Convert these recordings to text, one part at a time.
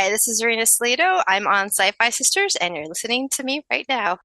Hi, this is Czarina Salido. I'm on SyFy Sistas, and you're listening to me right now.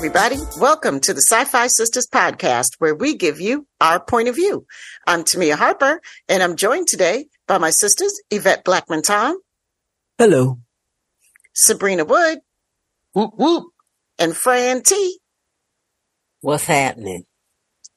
Everybody. Welcome to the SyFy Sistas podcast, where we give you our point of view. I'm Tamia Harper, and I'm joined today by my sisters, Yvette Blackman Tom, Hello. Sabrina Wood, Whoop whoop. and Fran T. What's happening?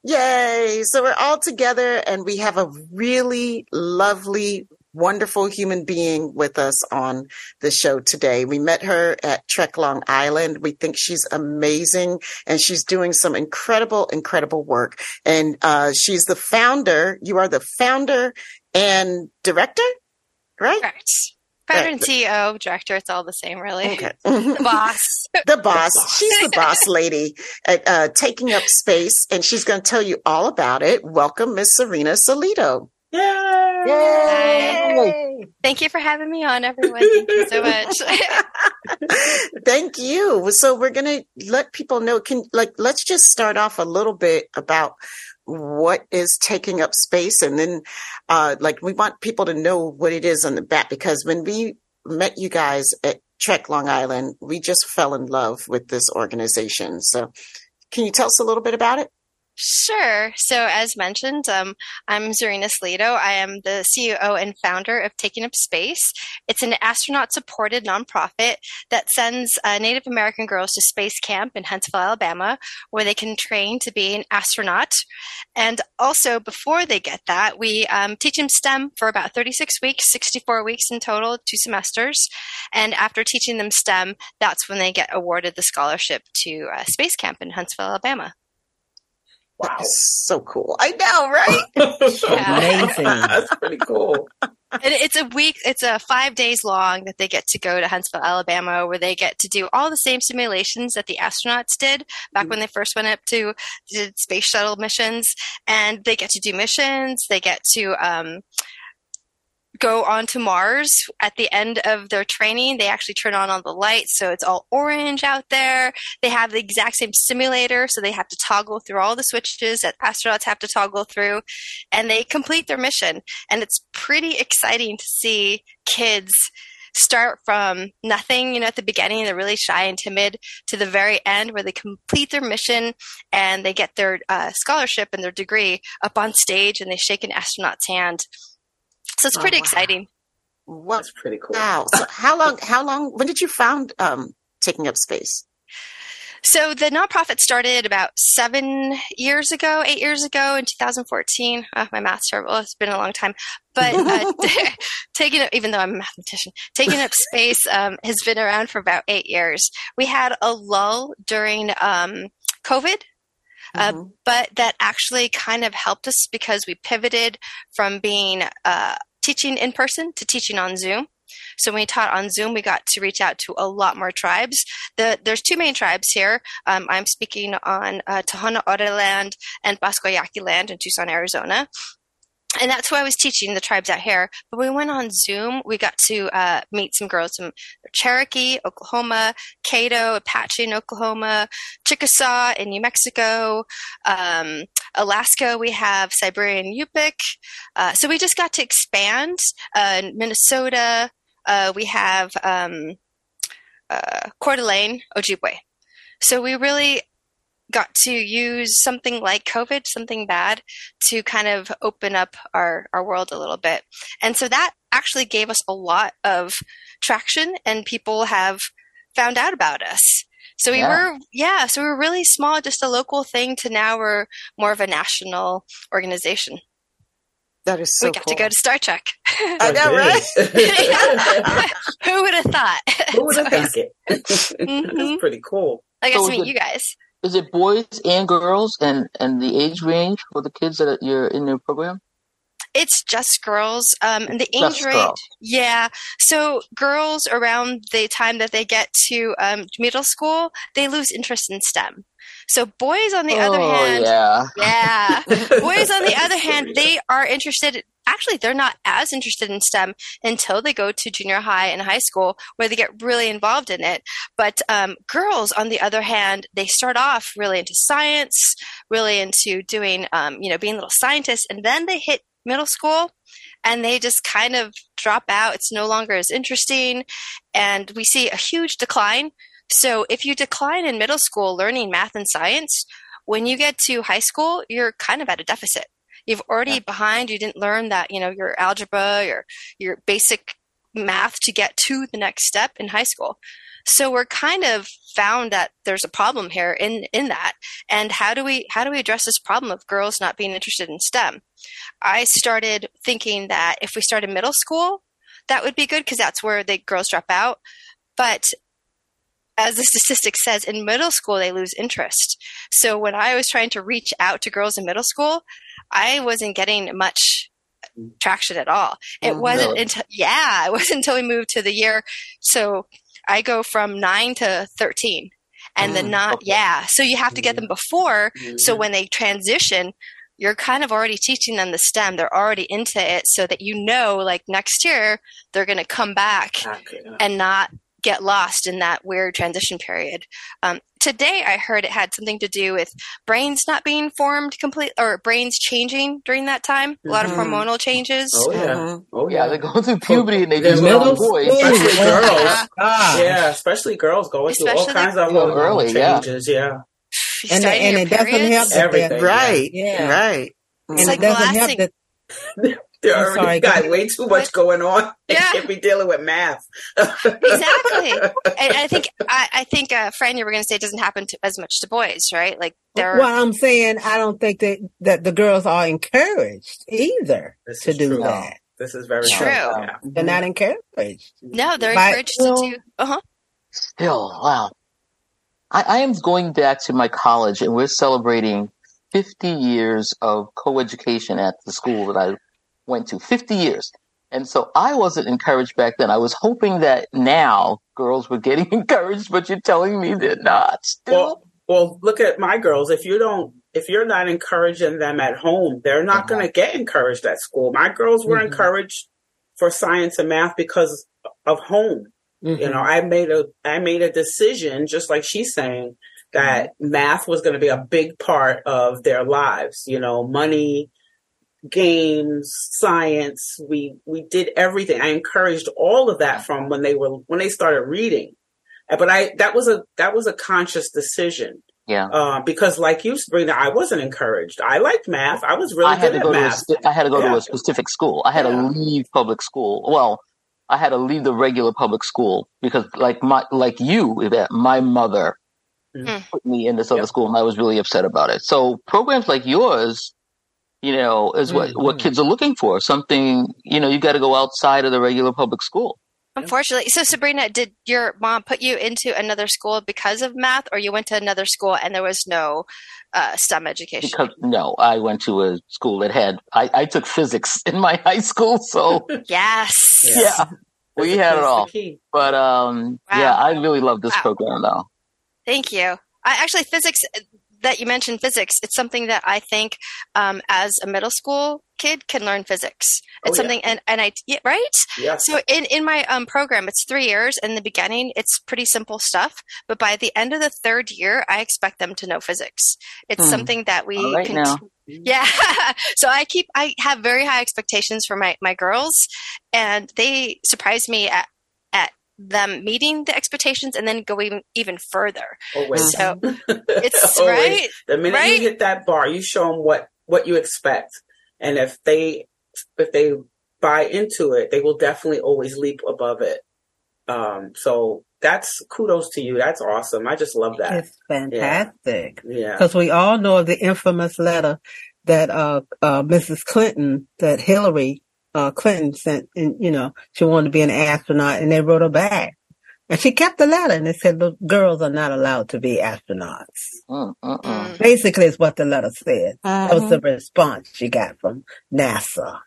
Yay! So we're all together, and we have a really lovely, wonderful human being with us on the show today. We met her at Trek Long Island. We think she's amazing, and she's doing some incredible, incredible work. And uh, she's the founder. You are the founder and director, right? Correct. Founder and CEO, director, it's all the same, really. Okay. The boss. the boss. She's the boss lady at uh, Taking Up Space, and she's going to tell you all about it. Welcome, Miss Czarina Salido. Yay! Thank you for having me on, everyone. Thank you so much. Thank you. So we're going to let people know. Can like let's just start off a little bit about what is taking up space, and then uh, like we want people to know what it is on the back because when we met you guys at Trek Long Island, we just fell in love with this organization. So can you tell us a little bit about it? Sure. So, as mentioned, um, I'm Czarina Salido. I am the CEO and founder of Taking Up Space. It's an astronaut supported nonprofit that sends uh, Native American girls to space camp in Huntsville, Alabama, where they can train to be an astronaut. And also, before they get that, we um, teach them STEM for about 36 weeks, 64 weeks in total, two semesters. And after teaching them STEM, that's when they get awarded the scholarship to uh, space camp in Huntsville, Alabama. Wow. so cool. I know, right? Amazing. That's pretty cool. And it's a week, it's a five days long that they get to go to Huntsville, Alabama, where they get to do all the same simulations that the astronauts did back when they first went up to did space shuttle missions. And they get to do missions. They get to um, go on to Mars at the end of their training. They actually turn on all the lights, so it's all orange out there. They have the exact same simulator, so they have to toggle through all the switches that astronauts have to toggle through, and they complete their mission. And it's pretty exciting to see kids start from nothing, you know, at the beginning, they're really shy and timid, to the very end where they complete their mission and they get their uh, scholarship and their degree up on stage and they shake an astronaut's hand. So it's Oh, pretty wow. exciting. What? That's pretty cool. Wow. So how long? How long? When did you found um, Taking Up Space? So the nonprofit started about seven years ago, eight years ago in 2014. Oh, my math's terrible. It's been a long time. But uh, taking up, even though I'm a mathematician, taking up space um, has been around for about eight years. We had a lull during um, COVID. Uh, Mhm. but that actually kind of helped us because we pivoted from being uh, teaching in person to teaching on Zoom. So when we taught on Zoom, we got to reach out to a lot more tribes. The, there's two main tribes here. Um, I'm speaking on uh, Tohono O'odham land and Pascua Yaqui land in Tucson, Arizona. And that's who I was teaching the tribes out here. But we went on Zoom, we got to uh, meet some girls from Cherokee, Oklahoma, Caddo, Apache in Oklahoma, Chickasaw in New Mexico, um, Alaska. We have Siberian Yupik. Uh, so we just got to expand. Uh, Minnesota. Uh, we have um, uh, Coeur d'Alene, Ojibwe. So we really got to use something like COVID, something bad, to kind of open up our, our world a little bit. And so that actually gave us a lot of traction, and people have found out about us. So we Yeah. were, yeah, so we were really small, just a local thing, to now we're more of a national organization. That is so we got cool. to go to Star Trek. I know, right? Who would have thought? Who would have So thunk it? That's mm-hmm. pretty cool. I got So to meet it- you guys. Is it boys and girls and, and the age range for the kids that you're in your program? It's just girls. Um, and the Just age rate, girls. yeah. So girls around the time that they get to um, middle school, they lose interest in STEM. So boys, on the other oh, hand, yeah. yeah. Boys, on the other hand, they are interested. Actually, they're not as interested in STEM until they go to junior high and high school, where they get really involved in it. But um, girls, on the other hand, they start off really into science, really into doing, um, you know, being little scientists, and then they hit middle school, and they just kind of drop out. It's no longer as interesting, and we see a huge decline. So, if you decline in middle school learning math and science, when you get to high school, you're kind of at a deficit. You've already behind. You didn't learn that, you know, your algebra, your your basic math to get to the next step in high school. So we're kind of found that there's a problem here in in that. And how do we how do we address this problem of girls not being interested in STEM? I started thinking that if we started middle school, that would be good because that's where the girls drop out. But as the statistic says, in middle school they lose interest. So when I was trying to reach out to girls in middle school, I wasn't getting much traction at all. It Oh, wasn't really? until yeah, it wasn't until we moved to the year. So I go from nine to thirteen, and the Mm, not okay. yeah. So you have to get them before. Mm-hmm. So when they transition, you're kind of already teaching them the STEM. They're already into it, so that you know, like next year, they're going to come back Exactly, yeah. and not get lost in that weird transition period. Um, today, I heard it had something to do with brains not being formed complete or brains changing during that time. A lot of Mhm. hormonal changes. Oh yeah. Mhm. Oh Yeah, yeah. they go through puberty and they Yeah, just middle become boys. school. Especially Oh, girls. Yeah. Ah. Yeah, especially girls going through all kinds of hormonal early, changes. Yeah. You're And, starting and your it doesn't help that Everything. Right. Yeah. Right. It's it like the doesn't last help that They I'm already sorry, got go way too much going on. They Yeah. can't be dealing with math. exactly. And I think I, I think uh, Fran, you were going to say it doesn't happen to, as much to boys, right? Like they're Well, I'm saying I don't think that that the girls are encouraged either This to do true. that. This is very True. Yeah. They're not encouraged. no, they're By- encouraged to do. Uh huh. Still, wow. I, I am going back to my college and we're celebrating 50 years of co-education at the school that I went to. 50 years. And so I wasn't encouraged back then. I was hoping that now girls were getting encouraged, but you're telling me they're not. Still? Well, well, look at my girls. If you don't, if you're not encouraging them at home, they're not going to get encouraged at school. My girls were Mhm. encouraged for science and math because of home. Mm-hmm. You know, I made a I made a decision, just like she's saying, that math was going to be a big part of their lives. You know, money, games, science. We we did everything. I encouraged all of that from when they were when they started reading. Uh, But I that was a that was a conscious decision yeah. uh, because, like you, Sabrina, I wasn't encouraged. I liked math. I was really I had good to at go to a, math. I had to go to a specific school. I had Yeah. to leave public school. Well, I had to leave the regular public school because, like my like you, Yvette, my mother Mm. put me in this other Yep. school, and I was really upset about it. So programs like yours, you know, is what what Mhm. kids are looking for. Something you know, you got to go outside of the regular public school. Unfortunately, so Sabrina, did your mom put you into another school because of math, or you went to another school and there was no uh, STEM education? Because no, I went to a school that had I, I took physics in my high school, so yes. yeah, we had it all. But um, Wow. yeah, I really love this Wow. program though. Thank you. I actually physics that you mentioned physics. It's something that I think um, as a middle school kid can learn physics. Oh, It's yeah. something and and I yeah, right. Yes. So in in my um, program, it's three years. In the beginning, it's pretty simple stuff, but by the end of the third year, I expect them to know physics. It's Hmm. something that we All right can now. yeah. so I keep I have very high expectations for my my girls and they surprise me at at them meeting the expectations and then going even further. Always. So it's Always. right. The minute Right? you hit that bar, you show them what what you expect, and if they if they buy into it, they will definitely always leap above it. Um, so that's kudos to you. That's awesome. I just love that. It's fantastic. Yeah. Because we all know of the infamous letter that uh, uh, Mrs. Clinton, that Hillary uh, Clinton sent, and you know, she wanted to be an astronaut, and they wrote her back. And she kept the letter, and they said, "Look, girls are not allowed to be astronauts." Mm. Mm. Basically, is what the letter said. That was the response she got from NASA.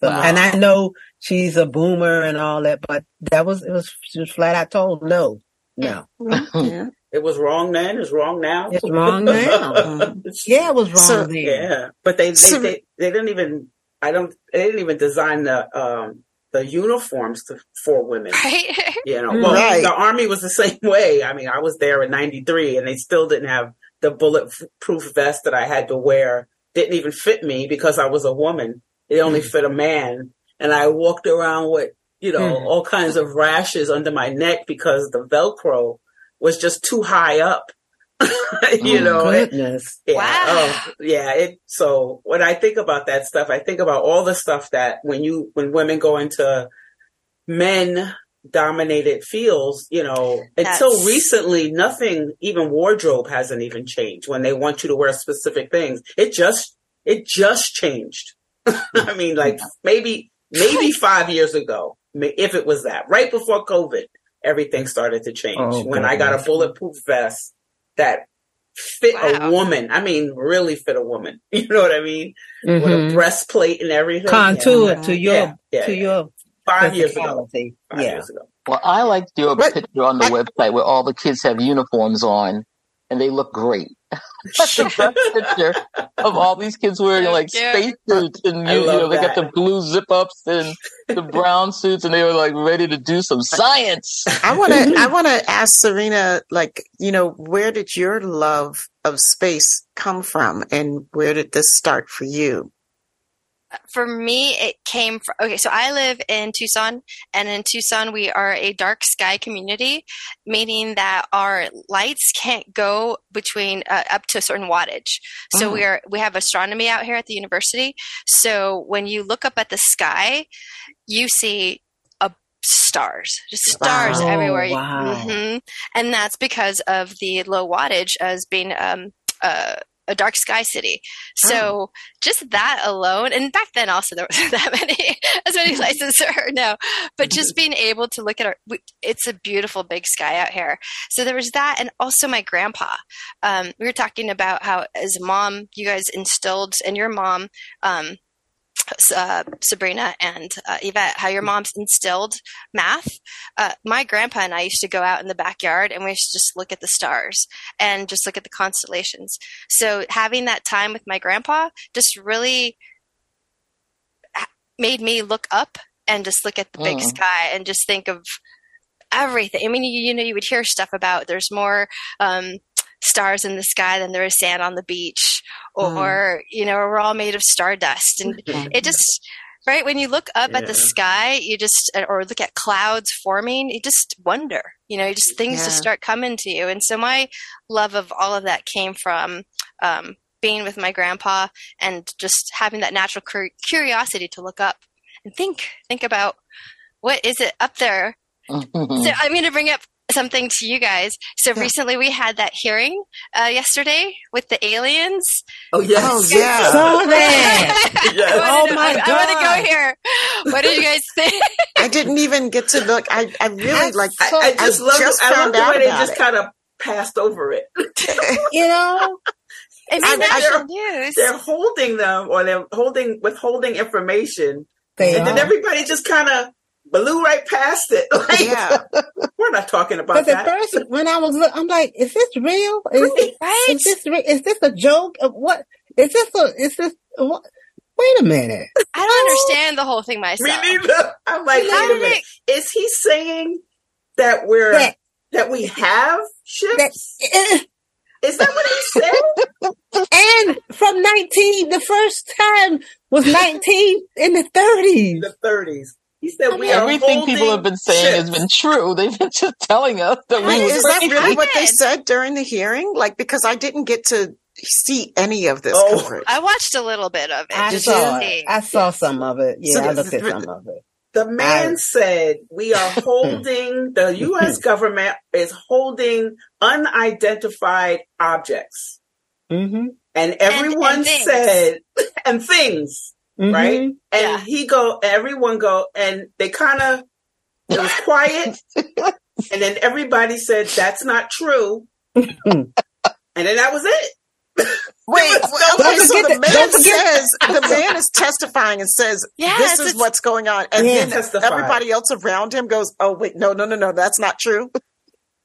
So, Wow. And I know she's a boomer and all that, but that was it was she was flat out told no, no. Yeah. It was wrong then. It's wrong now. It's wrong now. Yeah, it was wrong So- then. Yeah, but they they, So- they they didn't even. I don't. They didn't even design the um the uniforms to, for women. Right? You know, well, Right. the army was the same way. I mean, I was there in '93, and they still didn't have the bulletproof vest that I had to wear. Didn't even fit me because I was a woman. It only Mm. fit a man, and I walked around with you know Mm. all kinds of rashes under my neck because the Velcro was just too high up. you Oh, know, it- yeah. Wow. Oh, yeah. It, so when I think about that stuff, I think about all the stuff that when you, when women go into men dominated fields, you know, until recently, nothing, even wardrobe hasn't even changed when they want you to wear specific things. It just, it just changed. I mean, like maybe, maybe five years ago, if it was that right before COVID, everything mm. started to change Oh, when I got a goodness. bulletproof vest that fit Wow. a woman. I mean, really fit a woman. You know what I mean? With a Mhm. breastplate and everything. Contour Yeah. to your Yeah, yeah, to yeah. your five years ago. Five Yeah. years ago. Well, I like liked your But- picture on the website where all the kids have uniforms on and they look great. That's the best picture of all these kids wearing So like cute. spacesuits and you, you know they got the blue zip ups and the brown suits and they were like ready to do some science. I want to. I want to ask Czarina, like, you know, where did your love of space come from, and where did this start for you? For me, it came from, okay, so I live in Tucson, and in Tucson, we are a dark sky community, meaning that our lights can't go between uh, up to a certain wattage. So Oh. we are, we have astronomy out here at the university. So when you look up at the sky, you see a stars, just stars Wow. everywhere. Wow. hmm And that's because of the low wattage as being um, uh, a dark sky city. So just that alone, and back then also there wasn't that many, as many as there are now, but just being able to look at our, it's a beautiful big sky out here. So there was that, and also my grandpa. Um, we were talking about how, as a mom, you guys instilled, and your mom, um, uh, Sabrina and uh, Yvette, how your mom's instilled math. Uh, my grandpa and I used to go out in the backyard and we used to just look at the stars and just look at the constellations. So having that time with my grandpa just really made me look up and just look at the big Mm. sky and just think of everything. I mean, you, you know, you would hear stuff about there's more um, stars in the sky than there is sand on the beach, or you know, we're all made of stardust, and it just right when you look up at the sky, you just or look at clouds forming, you just wonder. You know, you just things Yeah. just start coming to you, and so my love of all of that came from. Um, being with my grandpa and just having that natural cur- curiosity to look up and think think about what is it up there so I'm going to bring up something to you guys. So Yeah. recently we had that hearing uh, yesterday with the aliens. Oh yes. Oh, yeah. Saw that. Yes. I wanna Oh, my I, I want to go here. What did you guys think? I didn't even get to look. I, I really like. I, I just love. just the, I love found the out way they just it. kind of passed over it. You know, It's I- I- national news. They're holding them, or they're holding withholding information, they and then everybody just kind of blew right past it. Like, Yeah. we're not talking about But at that. first, when I was, look, I'm like, is this real? Is, right? is this re- is this a joke? Uh, What is this? A, is this what? Wait a minute. I don't understand the whole thing Me myself. neither. I'm like, How wait a minute. it- Is he saying that we're That- that we have ships? eh, Is that what he said? And from 19, the first time was 19 in the 30s. the 30s. He said we are Everything people have been saying has been true. They've been just telling us that we Wait, is that really what they said during the hearing? Like, because I didn't get to see any of this Oh. coverage. I watched a little bit of it. I just saw to it. I saw some of it. Yeah, So I this looked at some of it. The man I- said we are holding, the U.S. government is holding unidentified objects. Mm-hmm. And everyone and things. said, and things, Mm-hmm. right? And Yeah. he go, everyone go, and they kind of, it was quiet. and then everybody said, that's not true. and then that was it. Wait, was well, no- okay, so forget the man says the man is testifying and says Yes, this is what's going on, and Yeah. then Testified. everybody else around him goes, "Oh wait, no, no, no, no, that's not true."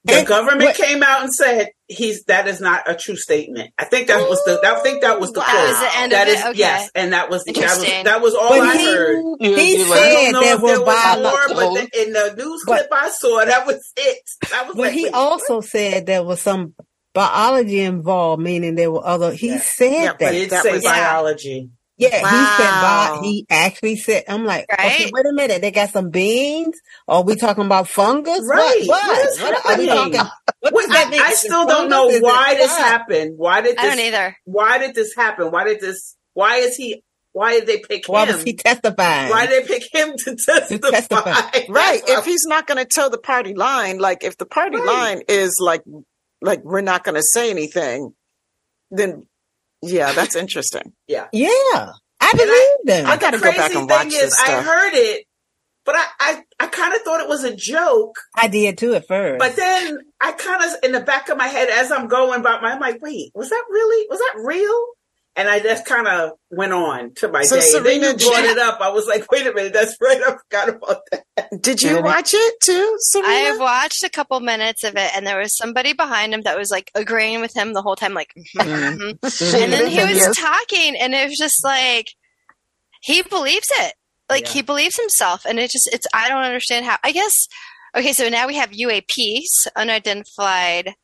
The And- government what- came out and said he's that is not a true statement. I think that was the I think that was the Wow. quote. That was the end That of is it? Okay. yes, and that was that was that was all But I he- heard. You- He you I said don't know there if there was bio- more, but But- the, in the news But- clip I saw, that was it. That was But like, he wait, also said there was some biology involved, meaning there were other. He Yeah. said Yeah, that. he did that say was- biology. Yeah, he said Wow. bi- he actually said. I'm like, okay, wait a minute. They got some beans. Are we talking about fungus? Right. What? What is What are we talking? What Wait, does that I, mean? I still don't know why this what? happened. Why did this, I don't this? either. Why did this happen? Why did this? Why is he? Why did they pick Why him? was he testifying? Why did they pick him to testify? testify. Right? If he's not going to tell the party line, like if the party Right. line is like, like we're not going to say anything, then yeah, that's interesting. yeah, I I- believe them. I But gotta the go back crazy and thing watch is, this I heard it, but I, I, I kind of thought it was a joke. I did too at first. But then I kind of, in the back of my head, as I'm going about my, I'm like, wait, was that really, was that real? And I just kind of went on to my So, day. and then Czarina, you brought did- it up. I was like, wait a minute, that's right. I forgot about that. Did you watch it too, Czarina? I watched a couple minutes of it, and there was somebody behind him that was like agreeing with him the whole time, like, mhm, mhm. and then he was Yes. talking, and it was just like he believes it, like Yeah. he believes himself, and it just it's I don't understand how. I guess okay, so now we have UAPs, unidentified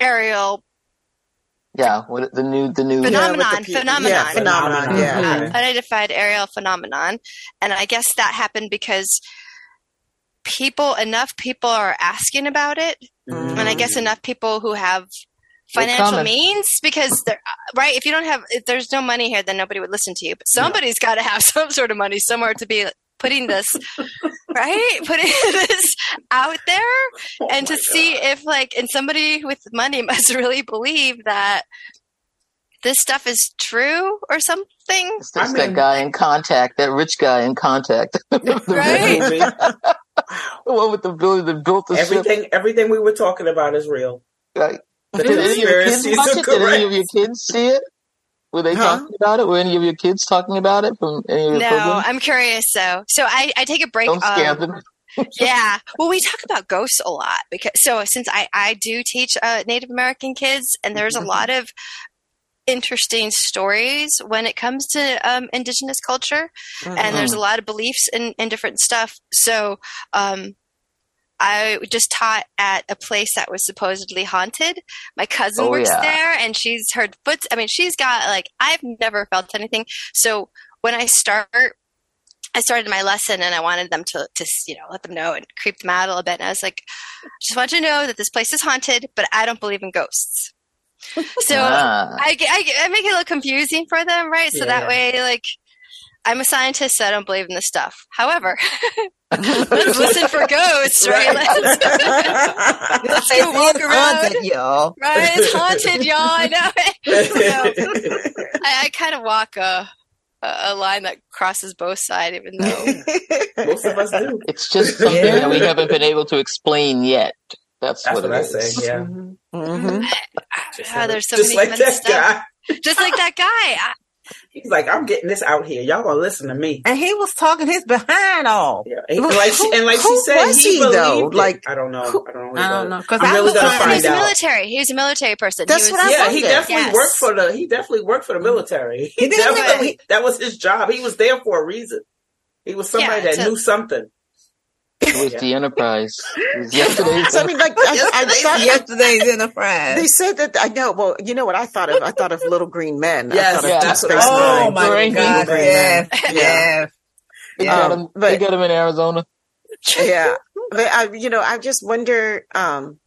aerial Yeah, what the new the new Yeah, the phenomenon, P- phenomenon. Yeah, phenomenon. Yeah. Mhm. uh, unidentified aerial phenomenon. And I guess that happened because people, enough people are asking about it. Mhm. And I guess enough people who have financial means because they're right. If you don't have, if there's no money here, then nobody would listen to you. But somebody's got to have some sort of money somewhere to be putting this, right? Putting this out there Oh and to my see if like and somebody with money must really believe that this stuff is true or something It's just I that guy in contact, that rich guy in contact. Right. Movie. the one with the building that built the ship. everything, everything we were talking about is real. Right. The Did any of your kids conspiracies watch it? Did any of correct. your kids see it? Were they Huh? talking about it? Were any of your kids talking about it from any of your No, children? I'm curious though. So I, I take a break. Don't scare um, them. yeah. Well, we talk about ghosts a lot because so since I I do teach uh, Native American kids, and there's a lot of interesting stories when it comes to um, indigenous culture, and there's a lot of beliefs in, in different stuff. So um, I just taught at a place that was supposedly haunted. My cousin Oh, works yeah. there, and she's heard foot. I mean, she's got like I've never felt anything. So when I start, I started my lesson, and I wanted them to to you know let them know and creep them out a little bit. And I was like, just want you to know that this place is haunted, but I don't believe in ghosts. So Ah. I, I, I make it a little confusing for them, right? So that Yeah. way, like, I'm a scientist, so I don't believe in this stuff. However, let's listen for ghosts, right? Let's, let's go walk around. haunted, y'all. Right? It's haunted, y'all. I know it. So I, I kind of walk a, a a line that crosses both sides, even though. Most of us do. It's just something Yeah. that we haven't been able to explain yet. That's, That's what, what I it is. say. Yeah. Mhm. Ah, there's so Just many like that stuff. guy. Just like that guy. I- He's like, I'm getting this out here. Y'all gonna listen to me. And he was talking his behind off. Yeah. And like she, and like she said, was he, he, though? believed it. Like, I don't know. who- I don't know. I don't know. Because I'm I really was gonna find He was a out. military. He was a military person. That's he what was, I Yeah, he definitely Yes. worked for the. He definitely worked for the mm-hmm. military. He He did work- definitely that was his job. He was there for a reason. He was somebody Yeah, that so- knew something. It was the Enterprise. It was yesterday's So I mean, like, I, I thought Yesterday's enterprise. they said that. I know. Well, you know what I thought of? I thought of Little Green Men. I Yes, thought of yeah, Deep that's what Space I Oh Nine. my Green God! Green Yes, Man. yes. They Um, got him. but- they got him in Arizona. yeah but i you know i just wonder um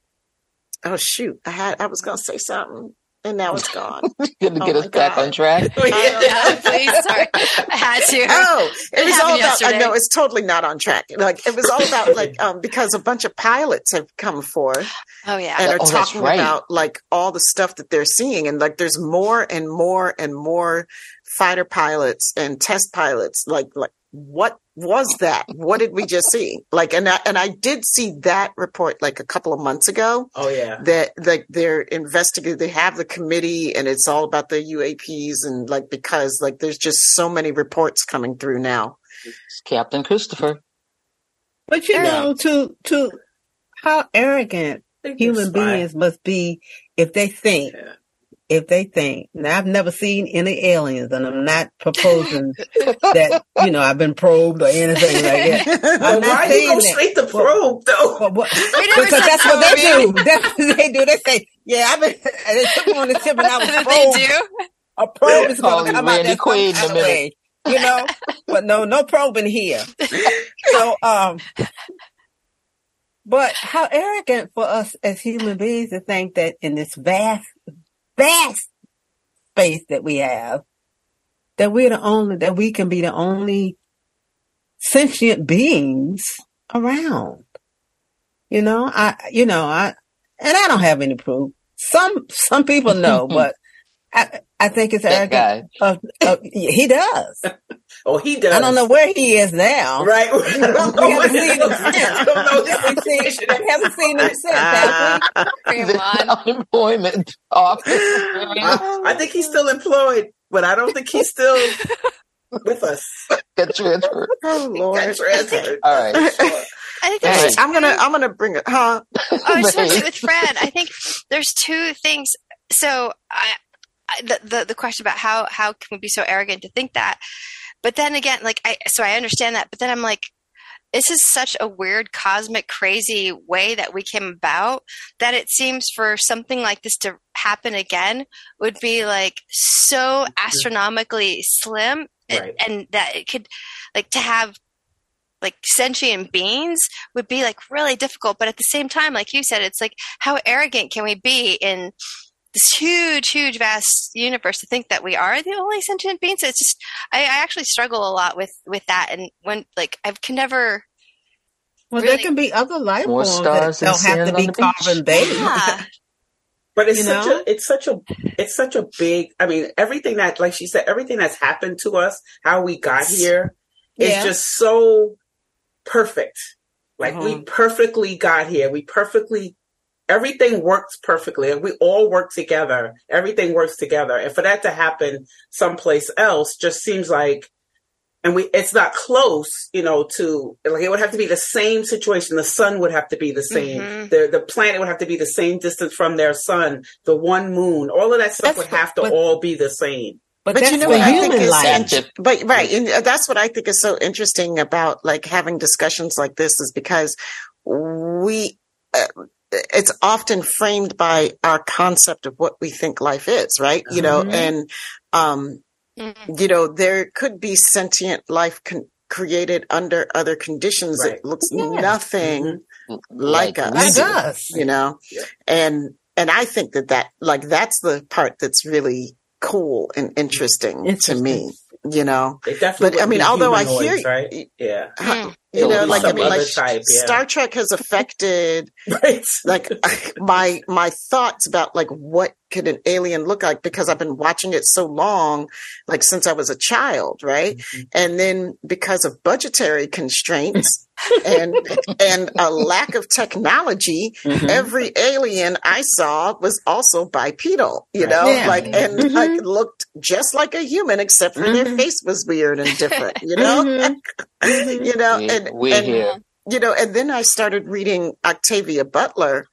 oh shoot i had i was gonna say something and now it's gone Gonna Oh get my us back God. on track. Yeah, please, sorry. I had to. oh it was all about i yesterday. know it's totally not on track like it was all about like um because a bunch of pilots have come forth Oh yeah. and are Oh, talking right. about like all the stuff that they're seeing and like there's more and more and more fighter pilots and test pilots like like what was that? What did we just see? Like, and I, and I did see that report like a couple of months ago Oh yeah. that like they're investigating, they have the committee and it's all about the UAPs and like, because like there's just so many reports coming through now. It's Captain Christopher. But you Yeah. know, to to how arrogant human beings must be if they think Yeah. If they think. Now I've never seen any aliens, and I'm not proposing that you know I've been probed or anything like that. I'm not why you saying go that. straight to probe though? But what, We never because that's what they do. That's what they do. They say, "Yeah, I've been." They took me on the tip, and I was they do. A probe is Call going you to come out Randy there some Quaid in a kind of minute. way, you know. But no, no probing here. So, um, but how arrogant for us as human beings to think that in this vast, vast space that we have, that we're the only, that we can be the only sentient beings around. You know, I, you know, I, and I don't have any proof. Some, some people know, but I, I think it's That arrogant. guy. Oh, oh, of, of, he does. Oh, he does. I don't know where he is now. Right. We haven't seen him since. Don't know his Haven't seen, situation. haven't seen him since, have we? The unemployment office. I, I think he's still employed, but I don't think he's still with us. Get transferred. Oh Lord. got transferred. All right. I think Hey. there's I'm gonna, I'm gonna bring it, huh? Oh, I just want to say with Fred, I think there's two things. So I, I the, the the question about how how can we be so arrogant to think that, but then again, like I so I understand that, but then I'm like, this is such a weird cosmic crazy way that we came about that it seems for something like this to happen again would be like so mm-hmm. astronomically slim and- and that it could like to have like sentient beings would be like really difficult but at the same time like you said it's like how arrogant can we be in this huge huge vast universe to think that we are the only sentient beings it's just i, I actually struggle a lot with with that and when like i can never Well, Really? there can be other life More forms stars that don't have to sand be on the beach. carbon based. yeah But it's You such know? a it's such a it's such a big I mean, everything that like she said, everything that's happened to us, how we got here is Yeah. just so perfect. Like we Mhm. perfectly got here. We perfectly everything works perfectly. And we all work together. Everything works together. And for that to happen someplace else just seems like and we it's not close, you know, to like it would have to be the same situation. The sun would have to be the same. Mhm. The the planet would have to be the same distance from their sun. The one moon, all of that stuff That's would have to but- all be the same. But, But you know for what I think is int- But right, and uh, that's what I think is so interesting about like having discussions like this is because we uh, it's often framed by our concept of what we think life is, right? You know, Mhm. and um Mhm. you know there could be sentient life con- created under other conditions Right. that looks Yeah. nothing like us. we Like do. us. you know Yeah. and and i think that that like that's the part that's really cool and interesting, to me you know They definitely. but i mean although i hear right? Yeah, Mm. You know like i mean like type, yeah. star trek has affected right. like my my thoughts about like what could an alien look like because I've been watching it so long, like since I was a child, right? And then because of budgetary constraints and and a lack of technology, Mhm. every alien I saw was also bipedal, you know, Yeah. like and Mhm. like looked just like a human except for their Mhm. face was weird and different, you know, Mhm. Mhm. You know, We, and we're and here. you know, and then I started reading Octavia Butler,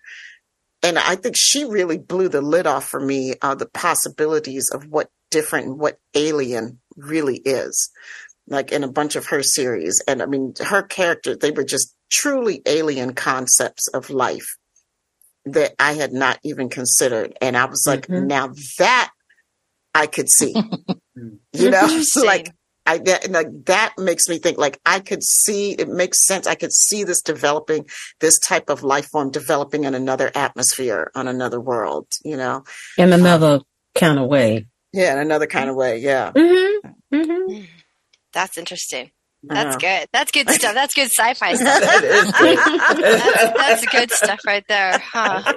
and I think she really blew the lid off for me uh, the possibilities of what different and what alien really is. Like in a bunch of her series. And I mean, her character, they were just truly alien concepts of life that I had not even considered. And I was like, Mhm. now that I could see, you know, Interesting. like I that, and, like that makes me think like I could see it makes sense. I could see this developing, this type of life form developing in another atmosphere on another world. You know, In another kind of way. yeah, in another kind of way. Yeah, Mm-hmm. Mm-hmm. that's interesting that's good that's good stuff that's good sci-fi stuff That is good. that's, that's good stuff right there huh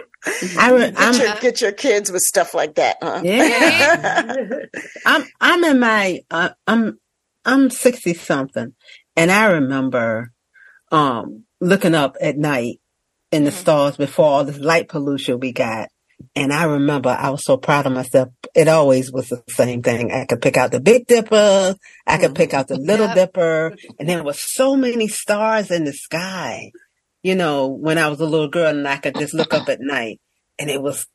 I would, Get I'm, your get your kids with stuff like that, huh? yeah. I'm I'm in my uh, I'm I'm 60 something and I remember, um, looking up at night in the Mhm. stars before all this light pollution we got. And I remember I was so proud of myself. It always was the same thing. I could pick out the Big Dipper. I could pick out the Little Yep. Dipper. And there were so many stars in the sky, you know, when I was a little girl and I could just look up at night and it was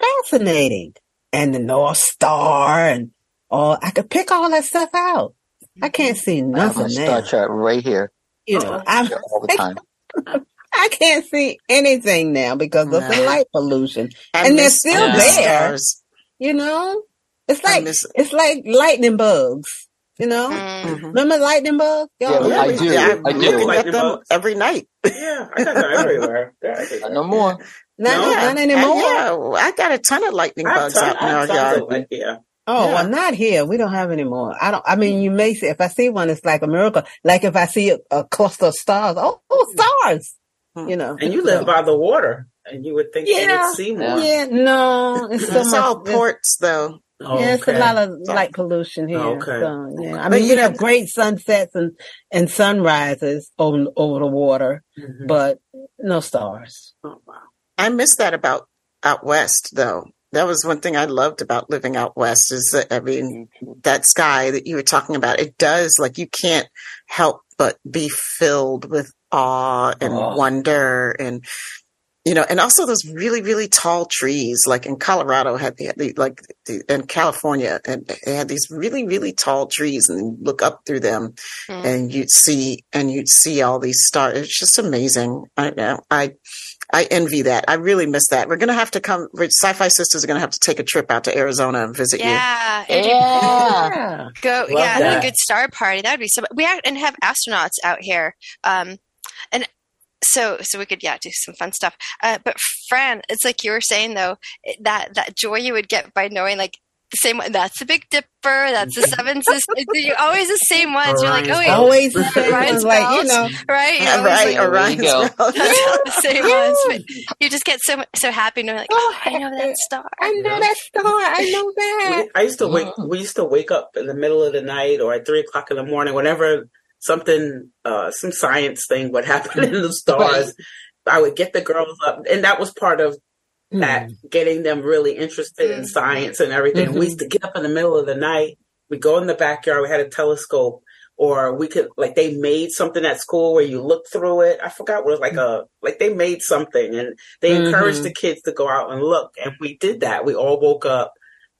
fascinating. And the North Star and all, I could pick all that stuff out. I can't see I have my nothing star there. chart right here, You know, I'm, all the time. I can't see anything now because of the light pollution. I And they're miss- still I there. stars. You know, it's I like miss- it's like lightning bugs. You know. Mhm. remember lightning bugs? Yeah, Y'all I remember? do. I'm I do. looking at Lightning them bugs. every night. Yeah, I got them everywhere. They're everywhere. No more. Not, No. not I- anymore. yeah, I got a ton of lightning I have bugs out in I have our tons yard. of, like, yeah. Oh, Yeah. well, not here. We don't have any more. I don't, I mean, you may see, if I see one, it's like a miracle. Like if I see a, a cluster of stars, oh, oh stars, Hmm. you know. And you live by the water, and you would think you Yeah. would see more. Yeah, no, it's so It's much. all it's- ports, though. Oh, Yeah, it's a lot of light pollution here. Okay. So, yeah, I But mean, you we have great sunsets and, and sunrises over, over the water, Mhm. but no stars. Oh, wow. I miss that about out west, though. That was one thing I loved about living out west is that, I mean, that sky that you were talking about, it does, like, you can't help but be filled with awe and wonder and, you know, and also those really, really tall trees, like in Colorado had the, the like, the, in California, and they had these really, really tall trees and you look up through them Mm. and you'd see, and you'd see all these stars. It's just amazing. I know. I, I envy that. I really miss that. We're going to have to come, SyFy Sistas are going to have to take a trip out to Arizona and visit you. Yeah. you Yeah. Go, Love yeah, that. a good star party. That would be so. We act, and have astronauts out here, um, and so so we could yeah do some fun stuff. Uh, but Fran, it's like you were saying though that that joy you would get by knowing like the same one. That's the Big Dipper. That's the Seven Sisters. You're always the same ones. You're like, oh Orion's yeah, Belt. Always the same Ryan's like, you bells. know, right. You're Yeah, always right, like, you Orion's go. Belt. the same ones. But you just get so so happy knowing like, oh, I know that star. I know that star. I know that. We, I used to wake. Mhm. We used to wake up in the middle of the night or at three o'clock in the morning, whenever something, uh, some science thing would happen in the stars. I would get the girls up, and that was part of that getting them really interested in Mm. science and everything. We used to get up in the middle of the night. We go in the backyard. We had a telescope, or we could like they made something at school where you look through it. I forgot what it was like a like they made something, and they encouraged Mhm. the kids to go out and look. And we did that. We all woke up,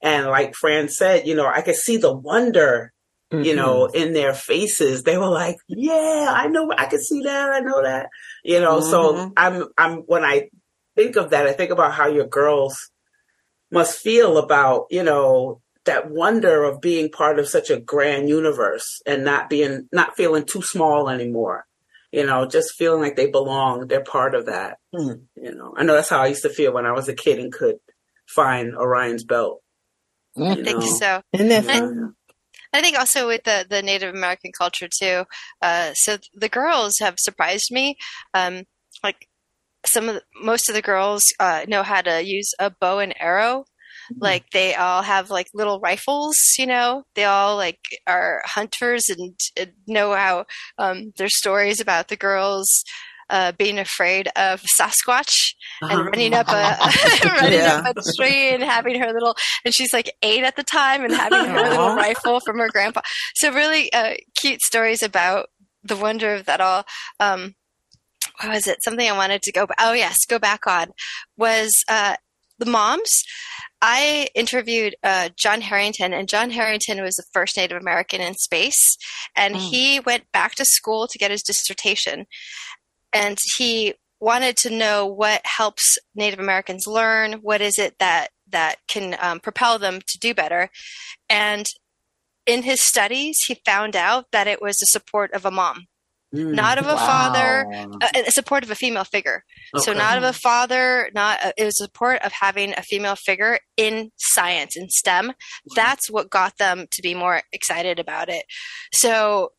and like Fran said, you know, I could see the wonder you know, in their faces. They were like, "Yeah, I know. I can see that. I know that." You know, so Mhm. I'm, I'm when I think of that, I think about how your girls must feel about, you know, that wonder of being part of such a grand universe and not being, not feeling too small anymore. You know, just feeling like they belong. They're part of that. Mhm. You know, I know that's how I used to feel when I was a kid and could find Orion's belt. Mm. you I think know. so. Isn't that I- fun? I think also with the, the Native American culture too. Uh, so the girls have surprised me. Um, like some of the, most of the girls uh, know how to use a bow and arrow. Like they all have like little rifles, you know. They all like are hunters and, and know how. Um, there's stories about the girls uh, being afraid of Sasquatch and running up a running Yeah. up a tree and having her little and she's like eight at the time and having her little rifle from her grandpa. So really uh, cute stories about the wonder of that all. Um, what was it? Something I wanted to go. Oh yes, go back on was uh, the moms. I interviewed uh, John Herrington, and John Herrington was the first Native American in space, and Mm. he went back to school to get his dissertation, and he wanted to know what helps Native Americans learn. What is it that that can um, propel them to do better? And in his studies, he found out that it was the support of a mom, Mm. not of a father, uh, a support of a female figure. So not of a father, not uh, it was support of having a female figure in science in STEM. That's what got them to be more excited about it. So,